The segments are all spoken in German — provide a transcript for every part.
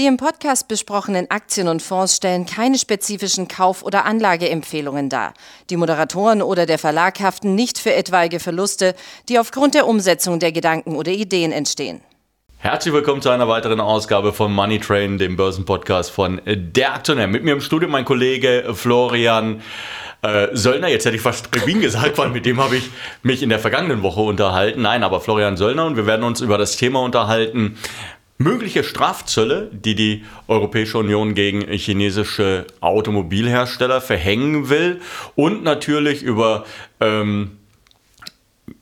Die im Podcast besprochenen Aktien und Fonds stellen keine spezifischen Kauf- oder Anlageempfehlungen dar. Die Moderatoren oder der Verlag haften nicht für etwaige Verluste, die aufgrund der Umsetzung der Gedanken oder Ideen entstehen. Herzlich willkommen zu einer weiteren Ausgabe von Money Train, dem Börsenpodcast von Der Aktionär. Mit mir im Studio mein Kollege Florian äh, Söllner. Jetzt hätte ich fast Revin gesagt, weil mit dem habe ich mich in der vergangenen Woche unterhalten. Nein, aber Florian Söllner und wir werden uns über das Thema unterhalten, mögliche Strafzölle, die die Europäische Union gegen chinesische Automobilhersteller verhängen will und natürlich über ähm,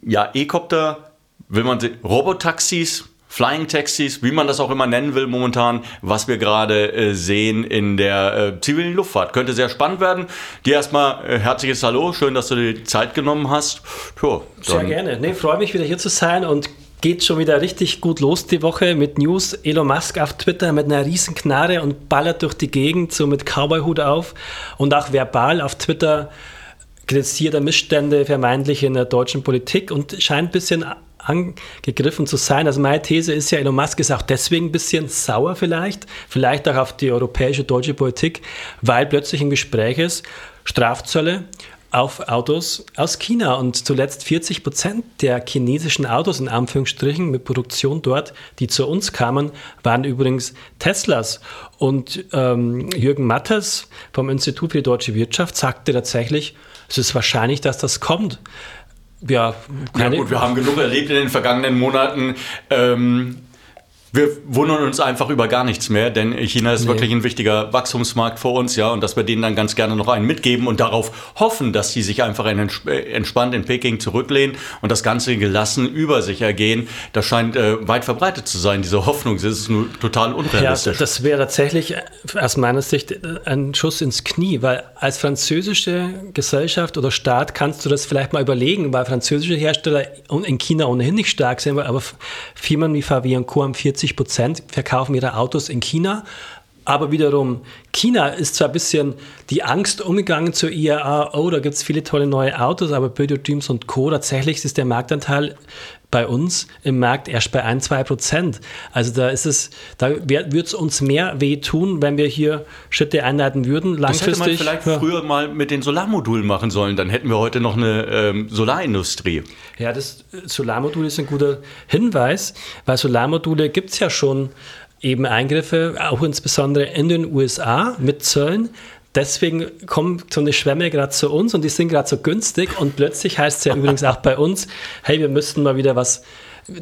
ja, E-Copter, will man sie, Robotaxis, Flying Taxis, wie man das auch immer nennen will momentan, was wir gerade äh, sehen in der äh, zivilen Luftfahrt. Könnte sehr spannend werden. Dir erstmal äh, herzliches Hallo, schön, dass du dir die Zeit genommen hast. Ja, sehr gerne. Nee, freue mich wieder hier zu sein und geht schon wieder richtig gut los die Woche mit News. Elon Musk auf Twitter mit einer riesen Knarre und ballert durch die Gegend so mit Cowboy-Hut auf und auch verbal auf Twitter kritisiert er Missstände vermeintlich in der deutschen Politik und scheint ein bisschen angegriffen zu sein. Also meine These ist ja, Elon Musk ist auch deswegen ein bisschen sauer vielleicht, vielleicht auch auf die europäische, deutsche Politik, weil plötzlich im Gespräch ist, Strafzölle auf Autos aus China und zuletzt 40 Prozent der chinesischen Autos in Anführungsstrichen mit Produktion dort, die zu uns kamen, waren übrigens Teslas. Und ähm, Jürgen Mattes vom Institut für die deutsche Wirtschaft sagte tatsächlich, es ist wahrscheinlich, dass das kommt. Ja, ja gut, wir haben genug erlebt in den vergangenen Monaten. Ähm, wir wundern uns einfach über gar nichts mehr, denn China ist nee. wirklich ein wichtiger Wachstumsmarkt für uns, ja, und dass wir denen dann ganz gerne noch einen mitgeben und darauf hoffen, dass die sich einfach entspannt in Peking zurücklehnen und das Ganze gelassen über sich ergehen. Das scheint äh, weit verbreitet zu sein, diese Hoffnung. Das ist nur total unrealistisch. Ja, das wäre tatsächlich aus meiner Sicht ein Schuss ins Knie, weil als französische Gesellschaft oder Staat kannst du das vielleicht mal überlegen, weil französische Hersteller in China ohnehin nicht stark sind, aber Firmen wie VW und Co. haben 40 70 Prozent verkaufen ihre Autos in China. Aber wiederum, China ist zwar ein bisschen die Angst umgegangen zur IAA, oh, da gibt es viele tolle neue Autos, aber Bödio Dreams und Co. tatsächlich ist der Marktanteil bei uns im Markt erst bei 1, 2 Prozent. Also da ist es, da würde es uns mehr wehtun, wenn wir hier Schritte einleiten würden. Langfristig. Das hätte man vielleicht ja. früher mal mit den Solarmodulen machen sollen. Dann hätten wir heute noch eine ähm, Solarindustrie. Ja, das Solarmodul ist ein guter Hinweis, weil Solarmodule gibt es ja schon eben Eingriffe, auch insbesondere in den USA mit Zöllen deswegen kommt so eine Schwemme gerade zu uns und die sind gerade so günstig und plötzlich heißt es ja übrigens auch bei uns, hey, wir müssten mal wieder was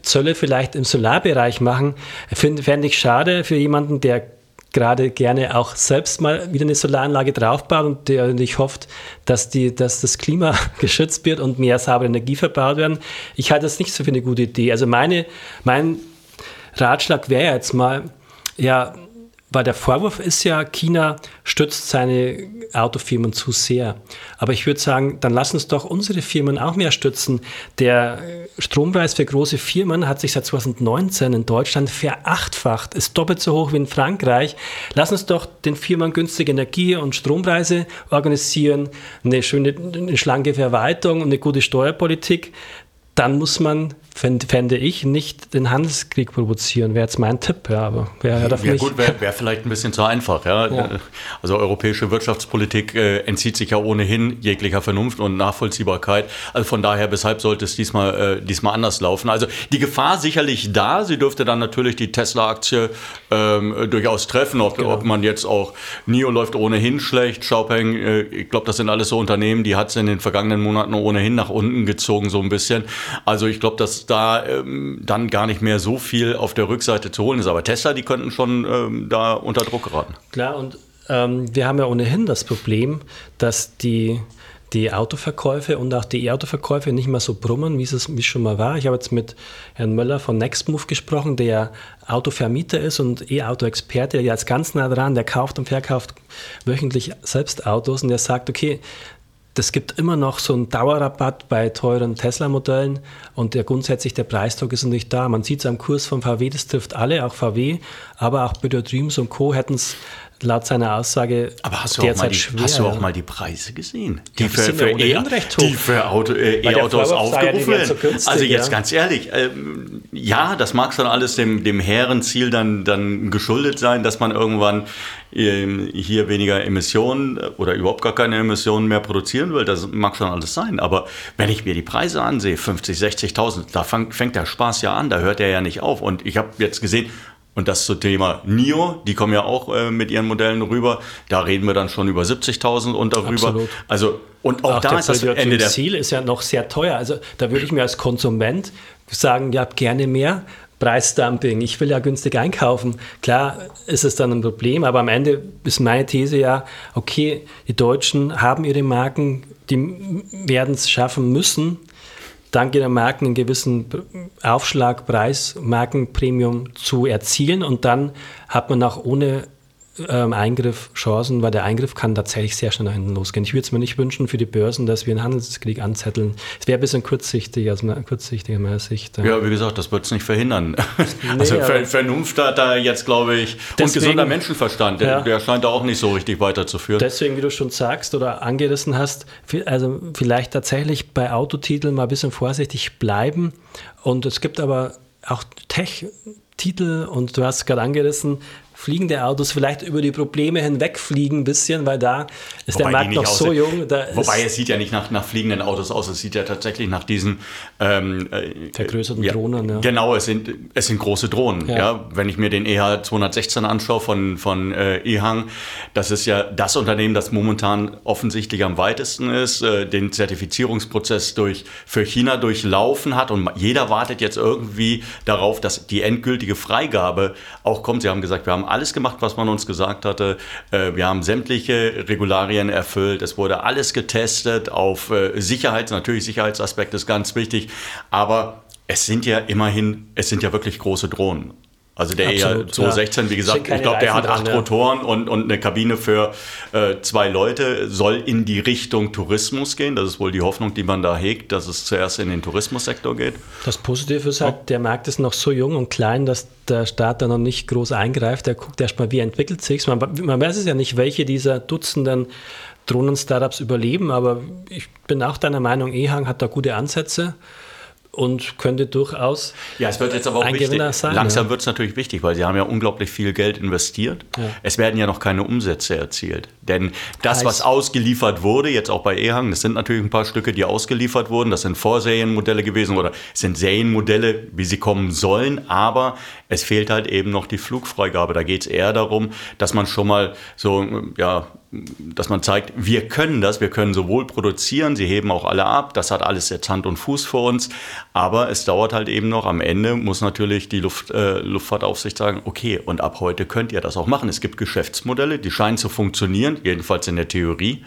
Zölle vielleicht im Solarbereich machen. Fände ich schade für jemanden, der gerade gerne auch selbst mal wieder eine Solaranlage draufbaut und der nicht hofft, dass, die, dass das Klima geschützt wird und mehr saubere Energie verbaut werden. Ich halte das nicht so für eine gute Idee. Also meine, mein Ratschlag wäre jetzt mal, ja, weil der Vorwurf ist ja, China stützt seine Autofirmen zu sehr. Aber ich würde sagen, dann lass uns doch unsere Firmen auch mehr stützen. Der Strompreis für große Firmen hat sich seit 2019 in Deutschland verachtfacht, ist doppelt so hoch wie in Frankreich. Lass uns doch den Firmen günstige Energie- und Strompreise organisieren, eine schöne, eine schlanke Verwaltung und eine gute Steuerpolitik dann muss man, fände ich, nicht den Handelskrieg provozieren. Wäre jetzt mein Tipp, ja, aber wäre ja, ja gut, wäre wär vielleicht ein bisschen zu einfach. Ja? ja. Also europäische Wirtschaftspolitik äh, entzieht sich ja ohnehin jeglicher Vernunft und Nachvollziehbarkeit. Also von daher, weshalb sollte es diesmal, äh, diesmal anders laufen? Also die Gefahr sicherlich da. Sie dürfte dann natürlich die Tesla-Aktie ähm, durchaus treffen, ob, genau. ob man jetzt auch, NIO läuft ohnehin schlecht, Xiaopeng, äh, ich glaube, das sind alles so Unternehmen, die hat es in den vergangenen Monaten ohnehin nach unten gezogen, so ein bisschen. Also ich glaube, dass da ähm, dann gar nicht mehr so viel auf der Rückseite zu holen ist. Aber Tesla, die könnten schon ähm, da unter Druck geraten. Klar, und ähm, wir haben ja ohnehin das Problem, dass die die Autoverkäufe und auch die E-Autoverkäufe nicht mehr so brummen, wie es, wie schon mal war. Ich habe jetzt mit Herrn Möller von Nextmove gesprochen, der Autovermieter ist und E-Auto-Experte, der jetzt ganz nah dran, der kauft und verkauft wöchentlich selbst Autos und der sagt, okay, das gibt immer noch so einen Dauerrabatt bei teuren Tesla-Modellen und der grundsätzlich der Preisdruck ist natürlich da. Man sieht es am Kurs von VW, das trifft alle, auch VW, aber auch Bitter Dreams und Co. hätten es laut seiner Aussage Aber hast du, auch mal, die, schwer, hast du auch mal die Preise gesehen? Die Ja, für, für, E- für Auto, äh, E-Autos ja, die aufgerufen werden. also jetzt ja. ganz ehrlich, ähm, ja, das mag schon alles dem, dem hehren Ziel dann, dann geschuldet sein, dass man irgendwann ähm, hier weniger Emissionen äh, oder überhaupt gar keine Emissionen mehr produzieren will. Das mag schon alles sein. Aber wenn ich mir die Preise ansehe, 50, 60.000, da fang, fängt der Spaß ja an, da hört er ja nicht auf. Und ich habe jetzt gesehen, und das zum Thema NIO, die kommen ja auch äh, mit ihren Modellen rüber. Da reden wir dann schon über 70.000 und darüber. Absolut. Also, und auch, Auch da ist das Ende der. Ziel ist ja noch sehr teuer. Also da würde ich mir als Konsument sagen, ja, gerne mehr. Preisdumping, ich will ja günstig einkaufen. Klar ist es dann ein Problem, aber am Ende ist meine These ja, okay, die Deutschen haben ihre Marken, die werden es schaffen müssen, dank ihrer Marken einen gewissen Aufschlag, Preis, Markenpremium zu erzielen. Und dann hat man auch ohne ähm, Eingriff Chancen, weil der Eingriff kann tatsächlich sehr schnell nach hinten losgehen. Ich würde es mir nicht wünschen für die Börsen, dass wir einen Handelskrieg anzetteln. Es wäre ein bisschen kurzsichtig aus meiner, kurzsichtiger meiner Sicht. Ja, wie gesagt, das wird es nicht verhindern. also aber- Ver Vernunft hat da jetzt, glaube ich, und Deswegen- gesunder Menschenverstand, der, Ja. der scheint da auch nicht so richtig weiterzuführen. Deswegen, wie du schon sagst oder angerissen hast, also vielleicht tatsächlich bei Autotiteln mal ein bisschen vorsichtig bleiben. Und es gibt aber auch Tech-Titel und du hast gerade angerissen, fliegende Autos vielleicht über die Probleme hinwegfliegen ein bisschen, weil da ist der Wobei die Markt noch so jung. Wobei es sieht ja nicht nach, nach fliegenden Autos aus, es sieht ja tatsächlich nach diesen ähm, äh, Vergrößerten ja, Drohnen, ja. Genau, es sind, es sind große Drohnen. Ja. Ja. Wenn ich mir den EH 216 anschaue von, von äh, EHang, das ist ja das Unternehmen, das momentan offensichtlich am weitesten ist, äh, den Zertifizierungsprozess durch, für China durchlaufen hat und jeder wartet jetzt irgendwie darauf, dass die endgültige Freigabe auch kommt. Sie haben gesagt, wir haben alles gemacht, was man uns gesagt hatte. Äh, wir haben sämtliche Regularien erfüllt. Es wurde alles getestet auf äh, Sicherheit. Natürlich Sicherheitsaspekt ist ganz wichtig. Aber es sind ja immerhin, es sind ja wirklich große Drohnen. Also der ER Absolut, 216, ja. wie gesagt, ich glaube, der hat acht dran, ja. Rotoren und, und eine Kabine für äh, zwei Leute, soll in die Richtung Tourismus gehen. Das ist wohl die Hoffnung, die man da hegt, dass es zuerst in den Tourismussektor geht. Das Positive ist halt, der Markt ist noch so jung und klein, dass der Staat da noch nicht groß eingreift. Der guckt erstmal, wie entwickelt sich man, man weiß es ja nicht, welche dieser Dutzenden Drohnen-Startups überleben, aber ich bin auch deiner Meinung, Ehang hat da gute Ansätze und könnte durchaus Ja, es wird jetzt aber auch Ein wichtig. Gewinner sein, Langsam ja. wird es natürlich wichtig, weil sie haben ja unglaublich viel Geld investiert. Es werden ja noch keine Umsätze erzielt. Denn das, was ausgeliefert wurde, jetzt auch bei Ehang, das sind natürlich ein paar Stücke, die ausgeliefert wurden. Das sind Vorserienmodelle gewesen oder sind Serienmodelle, wie sie kommen sollen. Aber es fehlt halt eben noch die Flugfreigabe. Da geht es eher darum, dass man schon mal so, ja, dass man zeigt, wir können das, wir können sowohl produzieren, sie heben auch alle ab, das hat alles jetzt Hand und Fuß für uns, aber es dauert halt eben noch, am Ende muss natürlich die Luft, äh, Luftfahrtaufsicht sagen, okay, und ab heute könnt ihr das auch machen. Es gibt Geschäftsmodelle, die scheinen zu funktionieren, jedenfalls in der Theorie.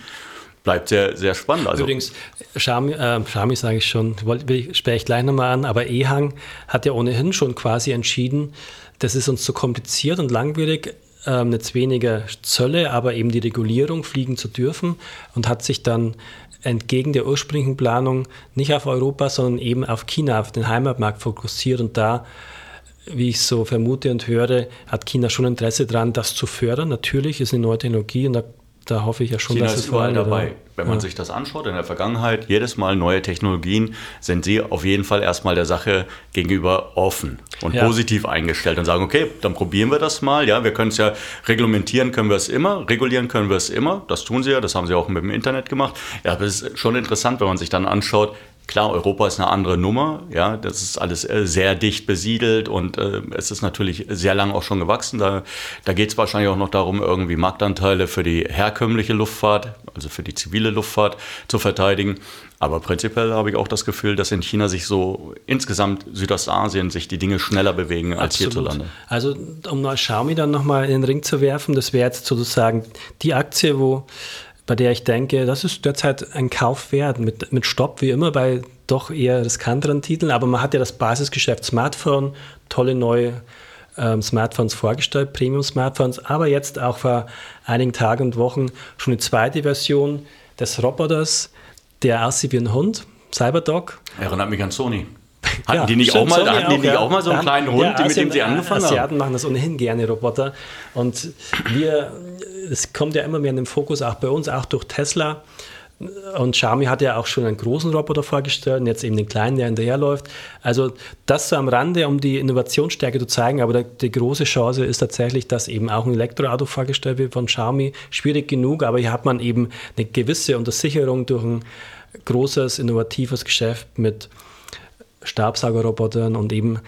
Bleibt sehr, sehr spannend. Also, Übrigens, Xiaomi, äh, Xiaomi sage ich schon, spreche ich gleich nochmal an, aber Ehang hat ja ohnehin schon quasi entschieden, das ist uns zu kompliziert und langwierig, ähm, jetzt weniger Zölle, aber eben die Regulierung fliegen zu dürfen und hat sich dann entgegen der ursprünglichen Planung nicht auf Europa, sondern eben auf China, auf den Heimatmarkt fokussiert und da wie ich so vermute und höre, hat China schon Interesse daran, das zu fördern. Natürlich ist eine neue Technologie und da, da hoffe ich ja schon, China dass ist es überall dabei. ja. Wenn man Ja. sich das anschaut in der Vergangenheit, jedes Mal neue Technologien, sind sie auf jeden Fall erstmal der Sache gegenüber offen und Ja. positiv eingestellt und sagen, okay, dann probieren wir das mal. Ja, wir können es ja reglementieren, können wir es immer, regulieren können wir es immer. Das tun sie ja, das haben sie auch mit dem Internet gemacht. Ja, aber es ist schon interessant, wenn man sich dann anschaut, Klar, Europa ist eine andere Nummer, ja, das ist alles äh, sehr dicht besiedelt und äh, es ist natürlich sehr lange auch schon gewachsen. Da, da geht es wahrscheinlich auch noch darum, irgendwie Marktanteile für die herkömmliche Luftfahrt, also für die zivile Luftfahrt zu verteidigen. Aber prinzipiell habe ich auch das Gefühl, dass in China sich so insgesamt Südostasien sich die Dinge schneller bewegen als hierzulande. Also um mal Xiaomi dann nochmal in den Ring zu werfen, das wäre jetzt sozusagen die Aktie, wo, bei der ich denke, das ist derzeit ein Kauf wert, mit, mit Stopp wie immer bei doch eher riskanteren Titeln, aber man hat ja das Basisgeschäft Smartphone, tolle neue ähm, Smartphones vorgestellt, Premium-Smartphones, aber jetzt auch vor einigen Tagen und Wochen schon die zweite Version des Roboters, der aussieht wie ein Hund, Cyberdog. Erinnert mich an Sony. Hatten Ja, die nicht, auch, mal, hatten die nicht ja. auch mal so einen kleinen Hund, ja, mit dem Asien- sie angefangen haben? Asiaten machen das ohnehin gerne, Roboter. Und wir, es kommt ja immer mehr in den Fokus, auch bei uns, auch durch Tesla. Und Xiaomi hat ja auch schon einen großen Roboter vorgestellt und jetzt eben den kleinen, der hinterherläuft. Also das so am Rande, um die Innovationsstärke zu zeigen. Aber die große Chance ist tatsächlich, dass eben auch ein Elektroauto vorgestellt wird von Xiaomi. Schwierig genug, aber hier hat man eben eine gewisse Untersicherung durch ein großes, innovatives Geschäft mit Staubsaugerrobotern und eben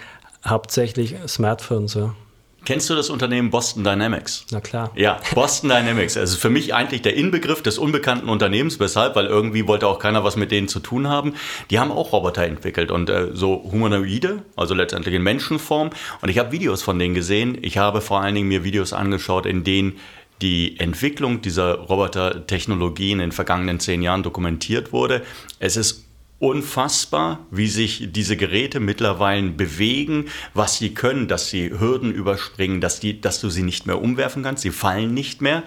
hauptsächlich Smartphones. Ja. Kennst du das Unternehmen Boston Dynamics? Na klar. Ja, Boston Dynamics. Also für mich eigentlich der Inbegriff des unbekannten Unternehmens. Weshalb? Weil irgendwie wollte auch keiner was mit denen zu tun haben. Die haben auch Roboter entwickelt und äh, so humanoide, also letztendlich in Menschenform. Und ich habe Videos von denen gesehen. Ich habe vor allen Dingen mir Videos angeschaut, in denen die Entwicklung dieser Robotertechnologie in den vergangenen zehn Jahren dokumentiert wurde. Es ist unfassbar, wie sich diese Geräte mittlerweile bewegen, was sie können, dass sie Hürden überspringen, dass, die, dass du sie nicht mehr umwerfen kannst, sie fallen nicht mehr.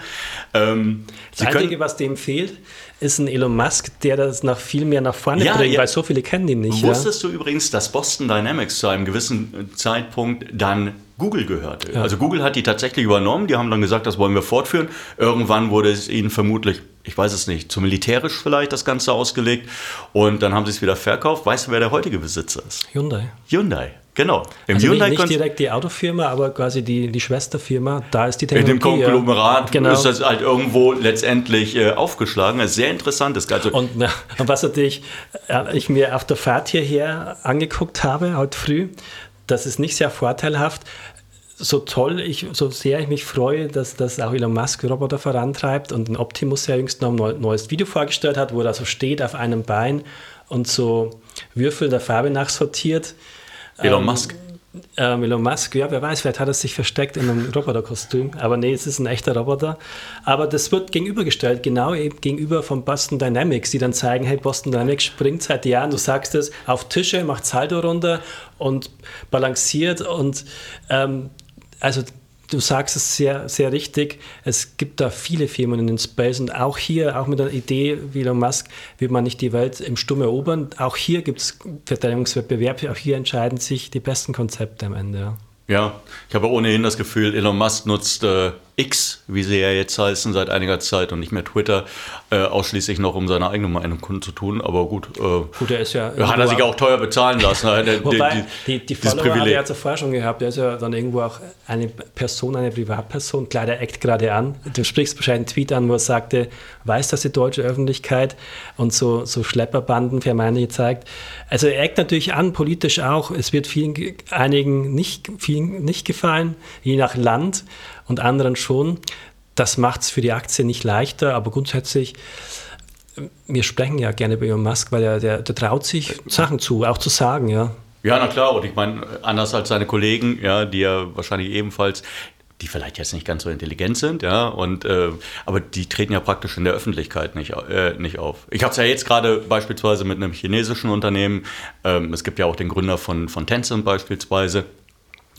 Ähm, Das Einzige, was dem fehlt, ist ein Elon Musk, der das noch viel mehr nach vorne Ja, bringt, ja. weil so viele kennen ihn nicht. Ja? Wusstest du übrigens, dass Boston Dynamics zu einem gewissen Zeitpunkt dann Google gehörte? Also Google hat die tatsächlich übernommen, die haben dann gesagt, das wollen wir fortführen. Irgendwann wurde es ihnen vermutlich, ich weiß es nicht, zu militärisch vielleicht das Ganze ausgelegt und dann haben sie es wieder verkauft. Weißt du, wer der heutige Besitzer ist? Hyundai. Hyundai, genau. Im Also nicht, Hyundai nicht direkt die Autofirma, aber quasi die, die Schwesterfirma, da ist die in dem Technologie. ja. Konglomerat genau. ist das halt irgendwo letztendlich äh, aufgeschlagen. Das ist sehr interessant. Das Ganze. Und, und was natürlich äh, ich mir auf der Fahrt hierher angeguckt habe, heute früh, das ist nicht sehr vorteilhaft. So toll, ich, so sehr ich mich freue, dass, dass auch Elon Musk Roboter vorantreibt und ein Optimus ja jüngst noch ein neu- neues Video vorgestellt hat, wo er so steht auf einem Bein und so Würfel der Farbe nachsortiert. Elon ähm, Musk. Ähm, Elon Musk, ja, wer weiß, vielleicht hat er sich versteckt in einem Roboterkostüm. Aber nee, es ist ein echter Roboter. Aber das wird gegenübergestellt, genau eben gegenüber von Boston Dynamics, die dann zeigen, hey, Boston Dynamics springt seit Jahren, du sagst es, auf Tische, macht Salto runter und balanciert und ähm, also du sagst es sehr, sehr richtig. Es gibt da viele Firmen in den Space und auch hier, auch mit der Idee wie Elon Musk, wird man nicht die Welt im Sturm erobern. Auch hier gibt es Verteidigungswettbewerb, auch hier entscheiden sich die besten Konzepte am Ende. Ja. Ja, ich habe ohnehin das Gefühl, Elon Musk nutzt äh, X, wie sie ja jetzt heißen, seit einiger Zeit und nicht mehr Twitter, äh, ausschließlich noch, um seine eigene Meinung kundzutun. Aber gut, äh, Gut, er ist ja. hat er sich auch teuer bezahlen lassen. äh, Wobei, die, die dieses Follower hat er ja zuvor schon gehabt. Er ist ja dann irgendwo auch eine Person, eine Privatperson. Klar, der eckt gerade an. Du sprichst wahrscheinlich einen Tweet an, wo er sagte, weiß das die deutsche Öffentlichkeit und so, so Schlepperbanden vermeintlich zeigt. Also er eckt natürlich an, politisch auch. Es wird vielen, ge- einigen nicht, vielen nicht gefallen, je nach Land und anderen schon. Das macht es für die Aktie nicht leichter, aber grundsätzlich wir sprechen ja gerne über Elon Musk, weil er, der, der traut sich Sachen zu, auch zu sagen, ja. Ja, na klar. Und ich meine, anders als seine Kollegen, ja, die ja wahrscheinlich ebenfalls, die vielleicht jetzt nicht ganz so intelligent sind, ja, und äh, aber die treten ja praktisch in der Öffentlichkeit nicht, äh, nicht auf. Ich habe es ja jetzt gerade beispielsweise mit einem chinesischen Unternehmen. Ähm, es gibt ja auch den Gründer von, von Tencent beispielsweise.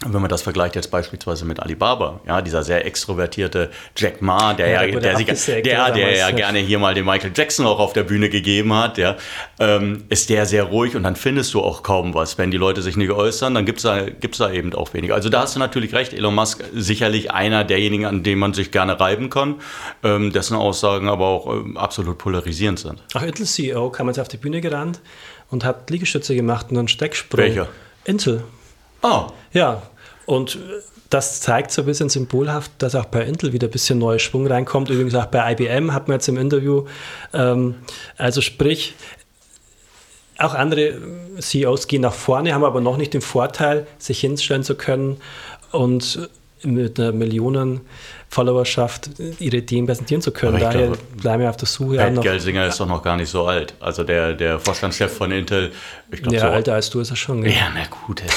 Und wenn man das vergleicht jetzt beispielsweise mit Alibaba, ja, dieser sehr extrovertierte Jack Ma, der Ja, ja, der der, der, der ja ja. gerne hier mal den Michael Jackson auch auf der Bühne gegeben hat, ja, ähm, ist der sehr ruhig und dann findest du auch kaum was. Wenn die Leute sich nicht äußern, dann gibt es da, gibt's da eben auch weniger. Also da hast du natürlich recht, Elon Musk sicherlich einer derjenigen, an dem man sich gerne reiben kann, ähm, dessen Aussagen aber auch ähm, absolut polarisierend sind. Auch Intel CEO kam jetzt auf die Bühne gerannt und hat Liegestütze gemacht und einen Stecksprung. Welcher? Intel. Oh, Ja, und das zeigt so ein bisschen symbolhaft, dass auch bei Intel wieder ein bisschen neuer Schwung reinkommt. Übrigens auch bei IBM hat man jetzt im Interview. Ähm, also sprich, auch andere CEOs gehen nach vorne, haben aber noch nicht den Vorteil, sich hinstellen zu können und mit einer Millionen Followerschaft ihre Ideen präsentieren zu können. Daher glaube, bleiben wir auf der Suche. Pat Gelsinger ist doch noch gar nicht so alt. Also der, der Vorstandschef von Intel, ich glaube ja, so. älter als du ist er schon. Ja. Ja, na gut.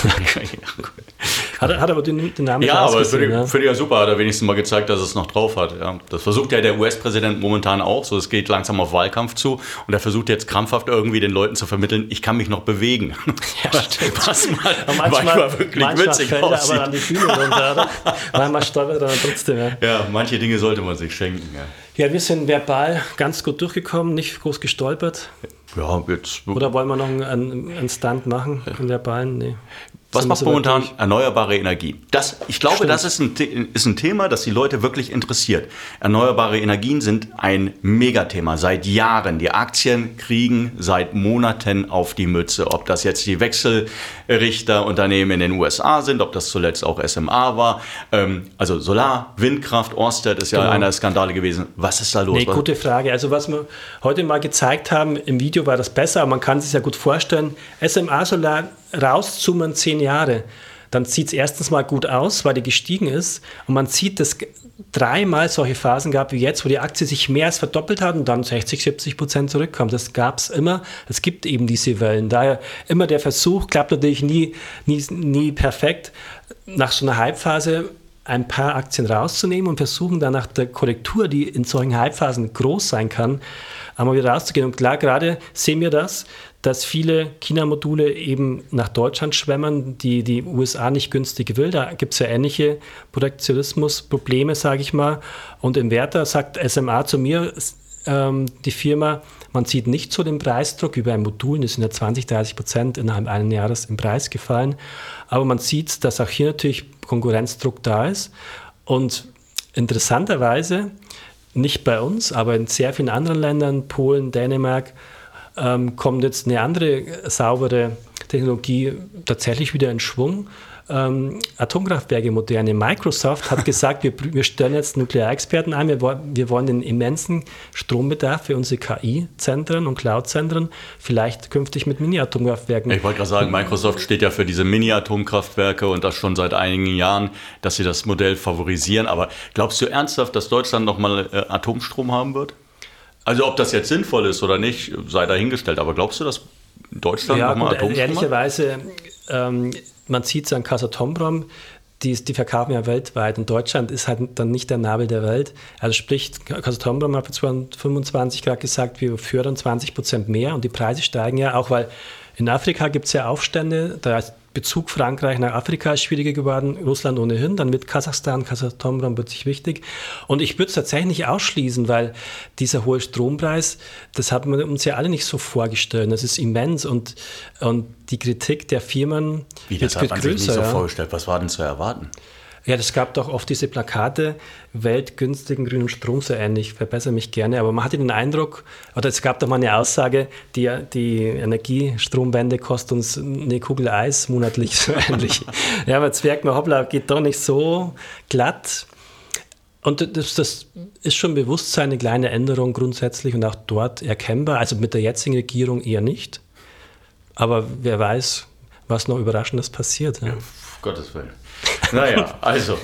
ja. Hat, hat aber den, den Namen Ja, aber finde ja. ich, find ich ja super, hat er wenigstens mal gezeigt, dass es noch drauf hat. Ja. Das versucht ja der US-Präsident momentan auch. So, es geht langsam auf Wahlkampf zu und er versucht jetzt krampfhaft irgendwie den Leuten zu vermitteln, ich kann mich noch bewegen. Ja. Was mal, Und manchmal, wirklich manchmal witzig fällt er aussieht. aber an die Bühne runter? Manchmal stolpert er trotzdem. Ja. Ja, manche Dinge sollte man sich schenken. Ja. Ja, wir sind verbal ganz gut durchgekommen, nicht groß gestolpert. Ja, jetzt. Oder wollen wir noch einen, einen Stand machen, einen verbalen? Nee. Was macht momentan erneuerbare Energie? Das, ich glaube, Stimmt. das ist ein, ist ein Thema, das die Leute wirklich interessiert. Erneuerbare Energien sind ein Megathema seit Jahren. Die Aktien kriegen seit Monaten auf die Mütze. Ob das jetzt die Wechselrichterunternehmen in den USA sind, ob das zuletzt auch SMA war. Ähm, also Solar, Windkraft, Orsted ist ja Genau. einer der Skandale gewesen. Was ist da los? Nee, gute Frage. Also was wir heute mal gezeigt haben, im Video war das besser, aber man kann sich ja gut vorstellen, SMA Solar rauszoomen zehn Jahre, dann sieht es erstens mal gut aus, weil die gestiegen ist und man sieht, dass dreimal solche Phasen gab wie jetzt, wo die Aktie sich mehr als verdoppelt hat und dann 60, 70 Prozent zurückkommt. Das gab es immer. Es gibt eben diese Wellen. Daher immer der Versuch, klappt natürlich nie, nie, nie perfekt, nach so einer Hypephase ein paar Aktien rauszunehmen und versuchen dann nach der Korrektur, die in solchen Hypephasen groß sein kann, einmal wieder rauszugehen. Und klar, gerade sehen wir das, dass viele China-Module eben nach Deutschland schwemmen, die die USA nicht günstig will. Da gibt es ja ähnliche Protektionismus-Probleme, sage ich mal. Und im Werter sagt SMA zu mir, ähm, die Firma, man sieht nicht so den Preisdruck wie bei Modulen, die sind ja 20, 30 Prozent innerhalb eines Jahres im Preis gefallen. Aber man sieht, dass auch hier natürlich Konkurrenzdruck da ist. Und interessanterweise, nicht bei uns, aber in sehr vielen anderen Ländern, Polen, Dänemark, ähm, kommt jetzt eine andere äh, saubere Technologie tatsächlich wieder in Schwung. Ähm, Atomkraftwerke moderne. Microsoft hat gesagt, wir, wir stellen jetzt Nuklearexperten ein, wir, wir wollen den immensen Strombedarf für unsere KI-Zentren und Cloud-Zentren vielleicht künftig mit Mini-Atomkraftwerken. Ich wollte gerade sagen, Microsoft steht ja für diese Mini-Atomkraftwerke und das schon seit einigen Jahren, dass sie das Modell favorisieren. Aber glaubst du ernsthaft, dass Deutschland nochmal äh, Atomstrom haben wird? Also ob das jetzt sinnvoll ist oder nicht, sei dahingestellt. Aber glaubst du, dass Deutschland Ja, nochmal Atomstrom hat? ehrlicherweise, ähm, man sieht es an Casatombrom, die, die verkaufen ja weltweit und Deutschland ist halt dann nicht der Nabel der Welt. Also sprich, Casatombrom hat für 2025 gerade gesagt, wir fördern 20 Prozent mehr und die Preise steigen ja, auch weil in Afrika gibt es ja Aufstände, da Bezug Frankreich nach Afrika ist schwieriger geworden, Russland ohnehin, dann wird Kasachstan, Kasatombrom plötzlich wichtig. Und ich würde es tatsächlich nicht ausschließen, weil dieser hohe Strompreis, das haben wir uns ja alle nicht so vorgestellt. Das ist immens und, und die Kritik der Firmen Wie, das wird hat man sich nicht so vorgestellt. Was war denn zu erwarten? Ja, das gab doch oft diese Plakate, weltgünstigen grünen Strom so ähnlich, verbessere mich gerne, aber man hatte den Eindruck, oder es gab doch mal eine Aussage, die, die Energiestromwende kostet uns eine Kugel Eis monatlich so ähnlich. ja, aber jetzt merkt man, hoppla, geht doch nicht so glatt. Und das, das ist schon Bewusstsein, eine kleine Änderung grundsätzlich und auch dort erkennbar, also mit der jetzigen Regierung eher nicht. Aber wer weiß, was noch Überraschendes passiert. Ja. Um Gottes Willen. Naja, also,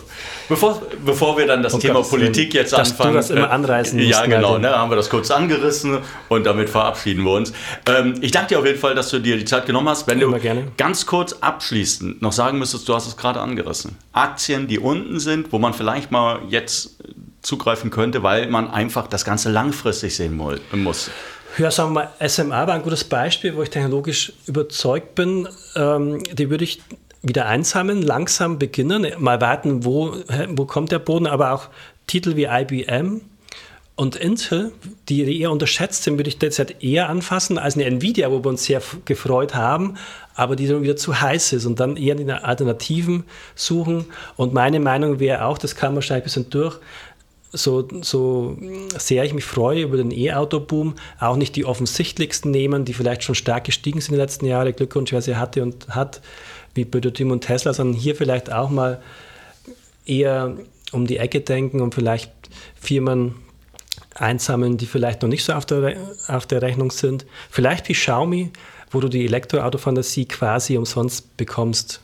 bevor, bevor wir dann das Um Thema Willen. Politik jetzt Dass du anfangen. das immer äh, anreißen Ja, musst, genau, ne, haben wir das kurz angerissen und damit verabschieden wir uns. Ähm, ich danke dir auf jeden Fall, dass du dir die Zeit genommen hast. Wenn Immer du gerne. ganz kurz abschließend noch sagen müsstest, du hast es gerade angerissen. Aktien, die unten sind, wo man vielleicht mal jetzt zugreifen könnte, weil man einfach das Ganze langfristig sehen muss. Ja, sagen wir mal, SMA war ein gutes Beispiel, wo ich technologisch überzeugt bin. Ähm, die würde ich wieder einsammeln, langsam beginnen, mal warten, wo, wo kommt der Boden, aber auch Titel wie IBM und Intel, die eher unterschätzt sind, würde ich derzeit eher anfassen als eine Nvidia, wo wir uns sehr gefreut haben, aber die dann wieder zu heiß ist und dann eher die Alternativen suchen. Und meine Meinung wäre auch, das kam wahrscheinlich ein bisschen durch, so, so sehr ich mich freue über den E-Auto-Boom, auch nicht die offensichtlichsten nehmen, die vielleicht schon stark gestiegen sind in den letzten Jahren. Glückwunsch, wer sie hatte und hat, wie Bödotim und Tesla, sondern hier vielleicht auch mal eher um die Ecke denken und vielleicht Firmen einsammeln, die vielleicht noch nicht so auf der, auf der Rechnung sind. Vielleicht wie Xiaomi, wo du die Elektroauto-Fantasie quasi umsonst bekommst,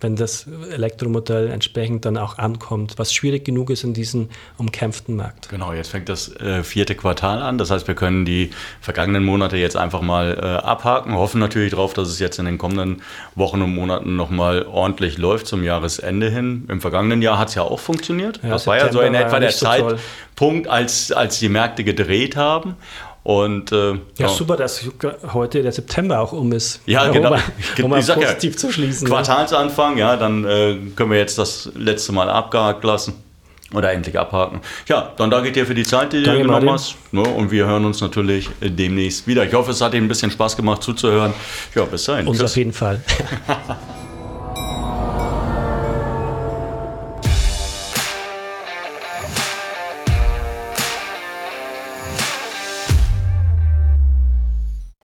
wenn das Elektromodell entsprechend dann auch ankommt, was schwierig genug ist in diesem umkämpften Markt. Genau, jetzt fängt das äh, vierte Quartal an. Das heißt, wir können die vergangenen Monate jetzt einfach mal äh, abhaken. Hoffen natürlich darauf, dass es jetzt in den kommenden Wochen und Monaten nochmal ordentlich läuft zum Jahresende hin. Im vergangenen Jahr hat es ja auch funktioniert. Ja, das war ja so in September etwa der so. Zeitpunkt, als, als die Märkte gedreht haben. Und äh, Ja, super, dass heute der September auch um ist. Ja, genau. um mal Ich sag ja, positiv zu schließen. Quartalsanfang, ja, dann äh, können wir jetzt das letzte Mal abgehakt lassen. Oder endlich abhaken. Ja, dann danke dir für die Zeit, die danke, du genommen hast. Ne, und wir hören uns natürlich demnächst wieder. Ich hoffe, es hat dir ein bisschen Spaß gemacht zuzuhören. Ja, bis dahin. Uns Tschüss. auf jeden Fall.